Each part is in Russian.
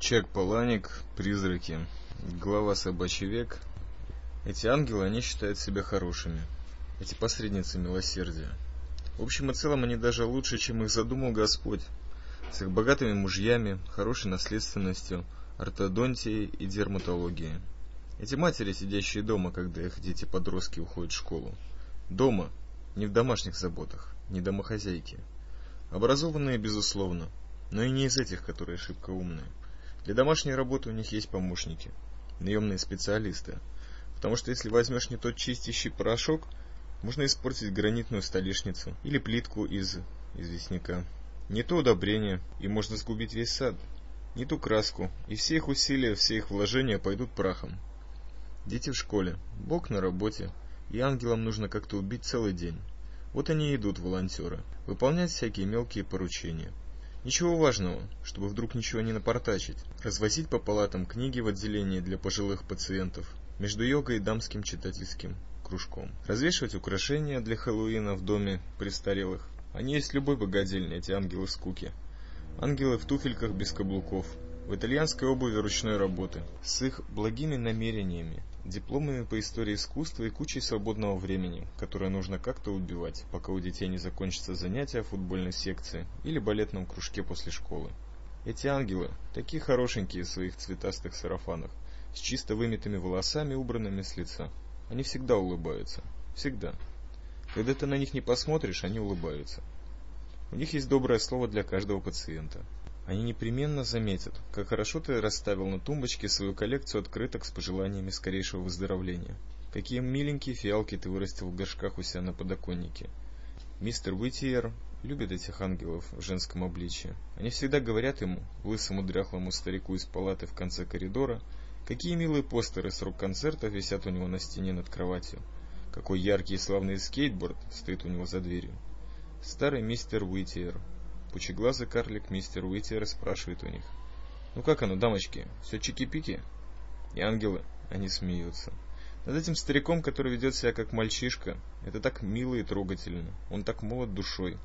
Чек Паланик, призраки, глава собачий век. Эти ангелы, они считают себя хорошими. Эти посредницы милосердия. В общем и целом они даже лучше, чем их задумал Господь. С их богатыми мужьями, хорошей наследственностью, ортодонтией и дерматологией. Эти матери, сидящие дома, когда их дети-подростки уходят в школу. Дома, не в домашних заботах, не домохозяйки. Образованные, безусловно, но и не из этих, которые шибко умные. Для домашней работы у них есть помощники, наемные специалисты. Потому что если возьмешь не тот чистящий порошок, можно испортить гранитную столешницу или плитку из известняка. Не то удобрение, и можно сгубить весь сад. Не ту краску, и все их усилия, все их вложения пойдут прахом. Дети в школе, Бог на работе, и ангелам нужно как-то убить целый день. Вот они и идут, волонтеры, выполнять всякие мелкие поручения. Ничего важного, чтобы вдруг ничего не напортачить. Развозить по палатам книги в отделении для пожилых пациентов, между йогой и дамским читательским кружком. Развешивать украшения для Хэллоуина в доме престарелых. Они есть любой богадельне, эти ангелы скуки. Ангелы в туфельках без каблуков, в итальянской обуви ручной работы, с их благими намерениями, дипломами по истории искусства и кучей свободного времени, которое нужно как-то убивать, пока у детей не закончатся занятия в футбольной секции или балетном кружке после школы. Эти ангелы, такие хорошенькие в своих цветастых сарафанах, с чисто вымытыми волосами, убранными с лица. Они всегда улыбаются. Всегда. Когда ты на них не посмотришь, они улыбаются. У них есть доброе слово для каждого пациента. Они непременно заметят, как хорошо ты расставил на тумбочке свою коллекцию открыток с пожеланиями скорейшего выздоровления. Какие миленькие фиалки ты вырастил в горшках у себя на подоконнике. Мистер Уитиер любит этих ангелов в женском обличье. Они всегда говорят ему, лысому дряхлому старику из палаты в конце коридора, какие милые постеры с рок-концертов висят у него на стене над кроватью. Какой яркий и славный скейтборд стоит у него за дверью. Старый мистер Уитиер Пучеглазый карлик мистер Уитер спрашивает у них. «Ну как оно, дамочки, все чики-пики?» И ангелы, они смеются. Над этим стариком, который ведет себя как мальчишка, это так мило и трогательно. Он так молод душой.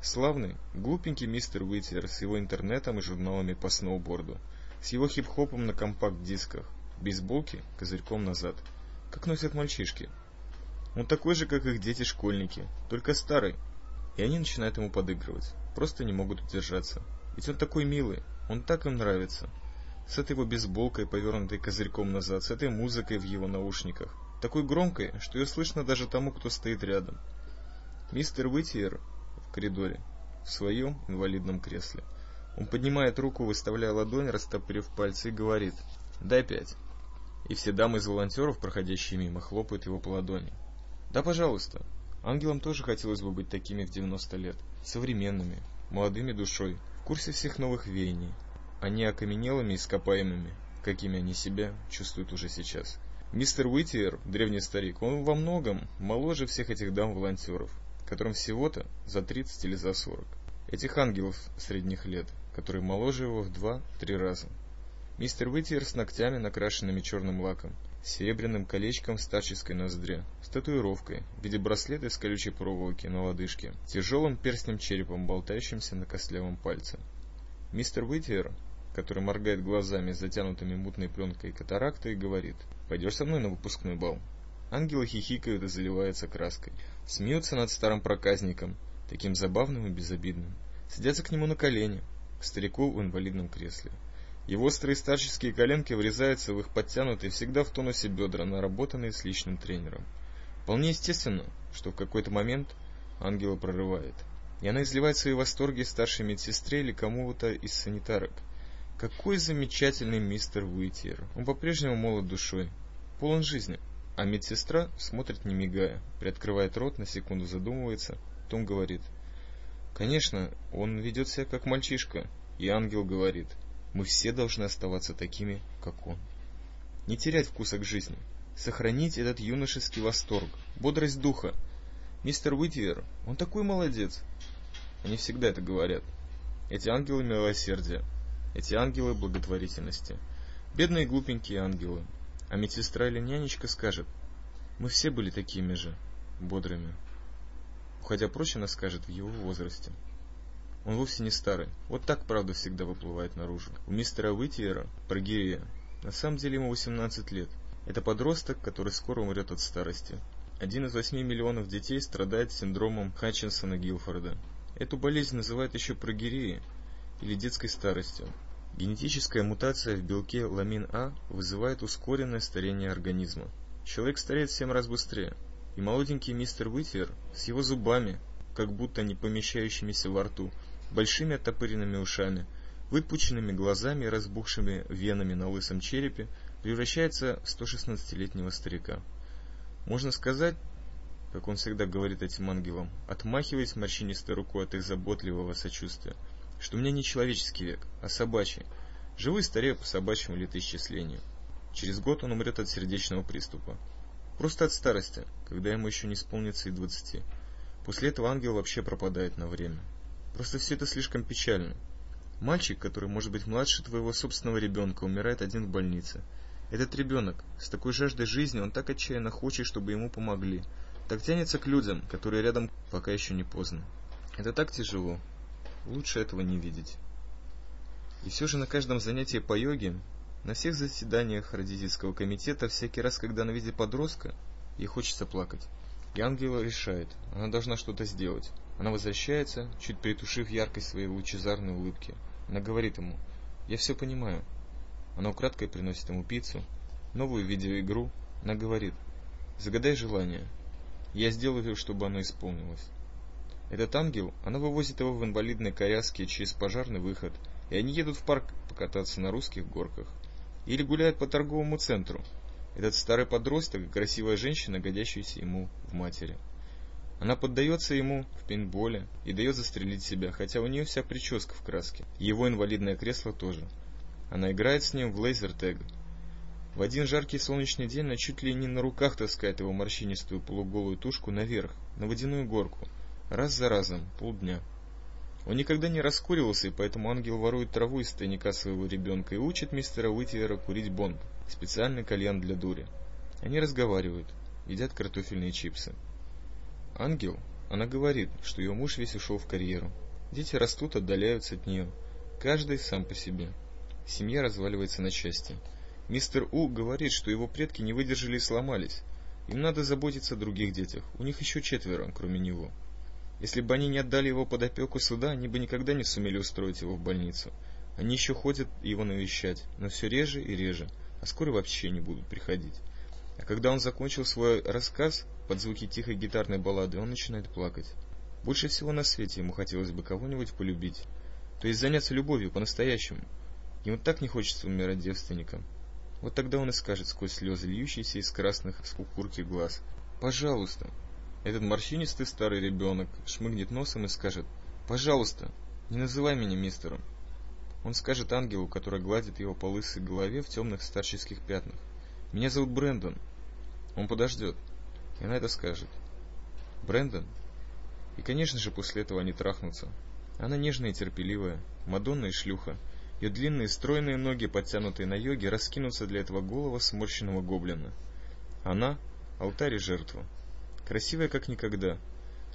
Славный, глупенький мистер Уитер с его интернетом и журналами по сноуборду, с его хип-хопом на компакт-дисках, бейсболки козырьком назад. Как носят мальчишки. Он такой же, как их дети-школьники, только старый. И они начинают ему подыгрывать просто не могут удержаться. Ведь он такой милый, он так им нравится. С этой его бейсболкой, повернутой козырьком назад, с этой музыкой в его наушниках. Такой громкой, что ее слышно даже тому, кто стоит рядом. Мистер Уитиер в коридоре, в своем инвалидном кресле. Он поднимает руку, выставляя ладонь, растопырив пальцы, и говорит «Дай пять». И все дамы из волонтеров, проходящие мимо, хлопают его по ладони. «Да, пожалуйста». Ангелам тоже хотелось бы быть такими в 90 лет современными, молодыми душой, в курсе всех новых веяний, а не окаменелыми ископаемыми, какими они себя чувствуют уже сейчас. Мистер Уитиер, древний старик, он во многом моложе всех этих дам-волонтеров, которым всего-то за 30 или за 40. Этих ангелов средних лет, которые моложе его в 2-3 раза. Мистер Уитиер с ногтями, накрашенными черным лаком, серебряным колечком в старческой ноздре, с татуировкой в виде браслета из колючей проволоки на лодыжке, тяжелым перстнем черепом, болтающимся на костлявом пальце. Мистер Уитвер, который моргает глазами, затянутыми мутной пленкой катаракты, говорит «Пойдешь со мной на выпускной бал?» Ангелы хихикают и заливаются краской. Смеются над старым проказником, таким забавным и безобидным. Садятся к нему на колени, к старику в инвалидном кресле. Его острые старческие коленки врезаются в их подтянутые, всегда в тонусе бедра, наработанные с личным тренером. Вполне естественно, что в какой-то момент ангела прорывает. И она изливает свои восторги старшей медсестре или кому-то из санитарок. Какой замечательный мистер Уитьер. Он по-прежнему молод душой, полон жизни. А медсестра смотрит не мигая, приоткрывает рот, на секунду задумывается, потом говорит. Конечно, он ведет себя как мальчишка. И ангел говорит – мы все должны оставаться такими, как он. Не терять вкуса к жизни. Сохранить этот юношеский восторг, бодрость духа. Мистер Уитвер, он такой молодец. Они всегда это говорят. Эти ангелы милосердия. Эти ангелы благотворительности. Бедные глупенькие ангелы. А медсестра или нянечка скажет, мы все были такими же, бодрыми. Уходя прочь, она скажет в его возрасте. Он вовсе не старый. Вот так правда всегда выплывает наружу. У мистера Уитиера, прогирея, на самом деле ему 18 лет. Это подросток, который скоро умрет от старости. Один из восьми миллионов детей страдает синдромом Хатчинсона-Гилфорда. Эту болезнь называют еще прогиреей или детской старостью. Генетическая мутация в белке ламин А вызывает ускоренное старение организма. Человек стареет в 7 раз быстрее. И молоденький мистер Уитвер с его зубами, как будто не помещающимися во рту, большими оттопыренными ушами, выпученными глазами и разбухшими венами на лысом черепе, превращается в 116-летнего старика. Можно сказать, как он всегда говорит этим ангелам, отмахиваясь морщинистой рукой от их заботливого сочувствия, что у меня не человеческий век, а собачий. Живу и старею по собачьему летоисчислению. Через год он умрет от сердечного приступа. Просто от старости, когда ему еще не исполнится и двадцати. После этого ангел вообще пропадает на время. Просто все это слишком печально. Мальчик, который может быть младше твоего собственного ребенка, умирает один в больнице. Этот ребенок, с такой жаждой жизни, он так отчаянно хочет, чтобы ему помогли. Так тянется к людям, которые рядом, пока еще не поздно. Это так тяжело. Лучше этого не видеть. И все же на каждом занятии по йоге, на всех заседаниях родительского комитета, всякий раз, когда она видит подростка, ей хочется плакать. И решает, она должна что-то сделать. Она возвращается, чуть притушив яркость своей лучезарной улыбки. Она говорит ему, «Я все понимаю». Она украдкой приносит ему пиццу, новую видеоигру. Она говорит, «Загадай желание. Я сделаю, чтобы оно исполнилось». Этот ангел, она вывозит его в инвалидной коляске через пожарный выход, и они едут в парк покататься на русских горках. Или гуляют по торговому центру. Этот старый подросток красивая женщина, годящаяся ему в матери. Она поддается ему в пейнтболе и дает застрелить себя, хотя у нее вся прическа в краске. Его инвалидное кресло тоже. Она играет с ним в лазертэг. В один жаркий солнечный день она чуть ли не на руках таскает его морщинистую полуголую тушку наверх, на водяную горку, раз за разом, полдня. Он никогда не раскуривался, и поэтому ангел ворует траву из тайника своего ребенка и учит мистера Уитвера курить бонг, специальный кальян для дури. Они разговаривают, едят картофельные чипсы. Ангел, она говорит, что ее муж весь ушел в карьеру. Дети растут, отдаляются от нее. Каждый сам по себе. Семья разваливается на части. Мистер У говорит, что его предки не выдержали и сломались. Им надо заботиться о других детях. У них еще четверо, кроме него. Если бы они не отдали его под опеку суда, они бы никогда не сумели устроить его в больницу. Они еще ходят его навещать, но все реже и реже, а скоро вообще не будут приходить. А когда он закончил свой рассказ под звуки тихой гитарной баллады, он начинает плакать. Больше всего на свете ему хотелось бы кого-нибудь полюбить, то есть заняться любовью по-настоящему. Ему так не хочется умирать девственником. Вот тогда он и скажет сквозь слезы, льющиеся из красных с глаз. «Пожалуйста, этот морщинистый старый ребенок шмыгнет носом и скажет «Пожалуйста, не называй меня мистером». Он скажет ангелу, который гладит его по лысой голове в темных старческих пятнах. «Меня зовут Брэндон». Он подождет. И она это скажет. «Брэндон?» И, конечно же, после этого они трахнутся. Она нежная и терпеливая, Мадонна и шлюха. Ее длинные стройные ноги, подтянутые на йоге, раскинутся для этого голого сморщенного гоблина. Она — алтарь и жертва красивая как никогда,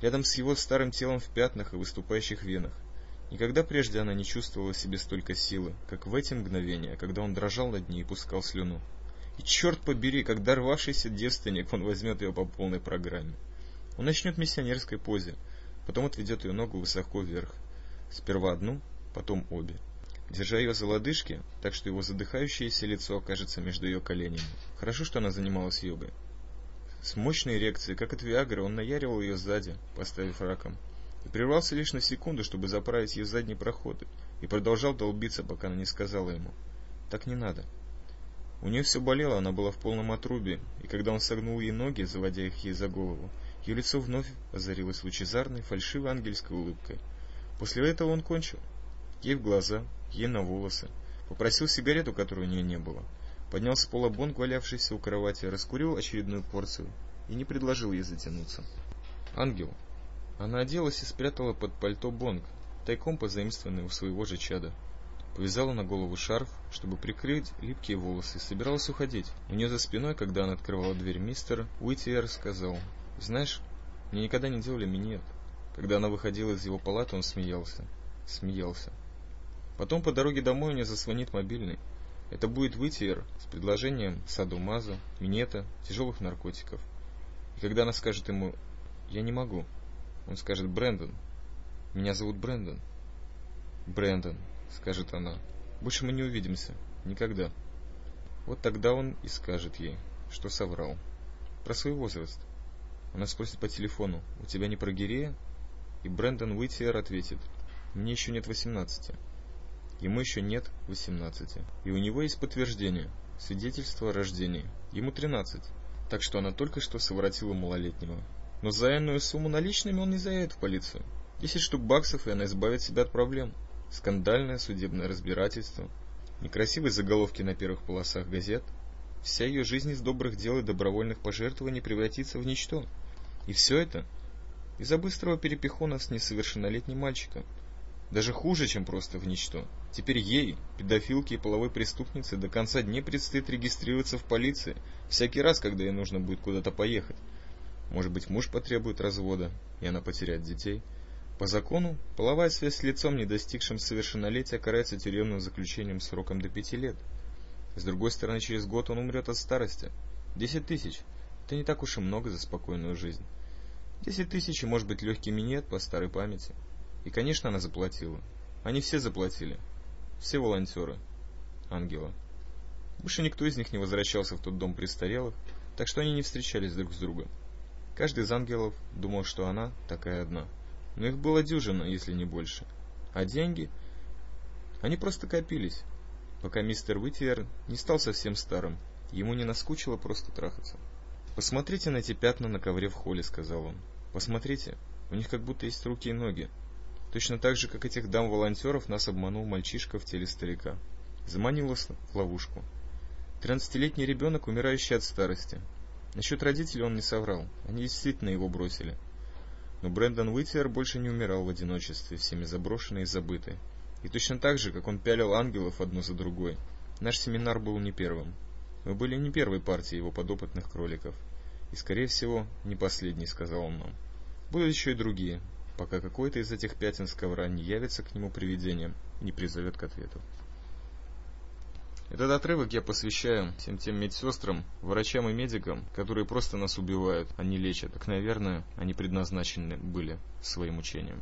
рядом с его старым телом в пятнах и выступающих венах. Никогда прежде она не чувствовала в себе столько силы, как в эти мгновения, когда он дрожал над ней и пускал слюну. И черт побери, как дорвавшийся девственник, он возьмет ее по полной программе. Он начнет в миссионерской позе, потом отведет ее ногу высоко вверх. Сперва одну, потом обе. Держа ее за лодыжки, так что его задыхающееся лицо окажется между ее коленями. Хорошо, что она занималась йогой. С мощной эрекцией, как от Виагры, он наяривал ее сзади, поставив раком. И прервался лишь на секунду, чтобы заправить ей задний проход, и продолжал долбиться, пока она не сказала ему. «Так не надо». У нее все болело, она была в полном отрубе, и когда он согнул ей ноги, заводя их ей за голову, ее лицо вновь озарилось лучезарной, фальшивой ангельской улыбкой. После этого он кончил. Ей в глаза, ей на волосы. Попросил сигарету, которой у нее не было поднял с пола бонг, валявшийся у кровати, раскурил очередную порцию и не предложил ей затянуться. Ангел. Она оделась и спрятала под пальто бонг, тайком позаимствованный у своего же чада. Повязала на голову шарф, чтобы прикрыть липкие волосы, и собиралась уходить. У нее за спиной, когда она открывала дверь, мистер Уитиер сказал, «Знаешь, мне никогда не делали минет». Когда она выходила из его палаты, он смеялся. смеялся. Потом по дороге домой у нее зазвонит мобильный. Это будет Витиер с предложением садомаза, минета, тяжелых наркотиков. И когда она скажет ему «Я не могу», он скажет «Брэндон, меня зовут Брэндон». «Брэндон», скажет она, «больше мы не увидимся. Никогда». Вот тогда он и скажет ей, что соврал. Про свой возраст. Она спросит по телефону, «У тебя не прогирея?» И Брэндон Уитиер ответит, «Мне еще нет восемнадцати». Ему еще нет 18. И у него есть подтверждение, свидетельство о рождении. Ему 13. Так что она только что совратила малолетнего. Но за энную сумму наличными он не заявит в полицию. 10 штук баксов, и она избавит себя от проблем. Скандальное судебное разбирательство. Некрасивые заголовки на первых полосах газет. Вся ее жизнь из добрых дел и добровольных пожертвований превратится в ничто. И все это из-за быстрого перепихона с несовершеннолетним мальчиком – даже хуже, чем просто в ничто. Теперь ей, педофилке и половой преступнице, до конца дней предстоит регистрироваться в полиции, всякий раз, когда ей нужно будет куда-то поехать. Может быть, муж потребует развода, и она потеряет детей. По закону, половая связь с лицом, не достигшим совершеннолетия, карается тюремным заключением сроком до пяти лет. С другой стороны, через год он умрет от старости. Десять тысяч. Это не так уж и много за спокойную жизнь. Десять тысяч может быть, легкий минет по старой памяти. И, конечно, она заплатила. Они все заплатили. Все волонтеры. Ангела. Больше никто из них не возвращался в тот дом престарелых, так что они не встречались друг с другом. Каждый из ангелов думал, что она такая одна. Но их было дюжина, если не больше. А деньги? Они просто копились, пока мистер Уитиер не стал совсем старым. Ему не наскучило просто трахаться. «Посмотрите на эти пятна на ковре в холле», — сказал он. «Посмотрите, у них как будто есть руки и ноги. Точно так же, как этих дам-волонтеров, нас обманул мальчишка в теле старика. Заманил в ловушку. Тринадцатилетний ребенок, умирающий от старости. Насчет родителей он не соврал. Они действительно его бросили. Но Брэндон Уитер больше не умирал в одиночестве, всеми заброшенный и забытый. И точно так же, как он пялил ангелов одну за другой, наш семинар был не первым. Мы были не первой партией его подопытных кроликов. И, скорее всего, не последней, сказал он нам. Будут еще и другие, пока какой-то из этих пятен с ковра не явится к нему привидением и не призовет к ответу. Этот отрывок я посвящаю всем тем медсестрам, врачам и медикам, которые просто нас убивают, а не лечат. Так, наверное, они предназначены были своим учением.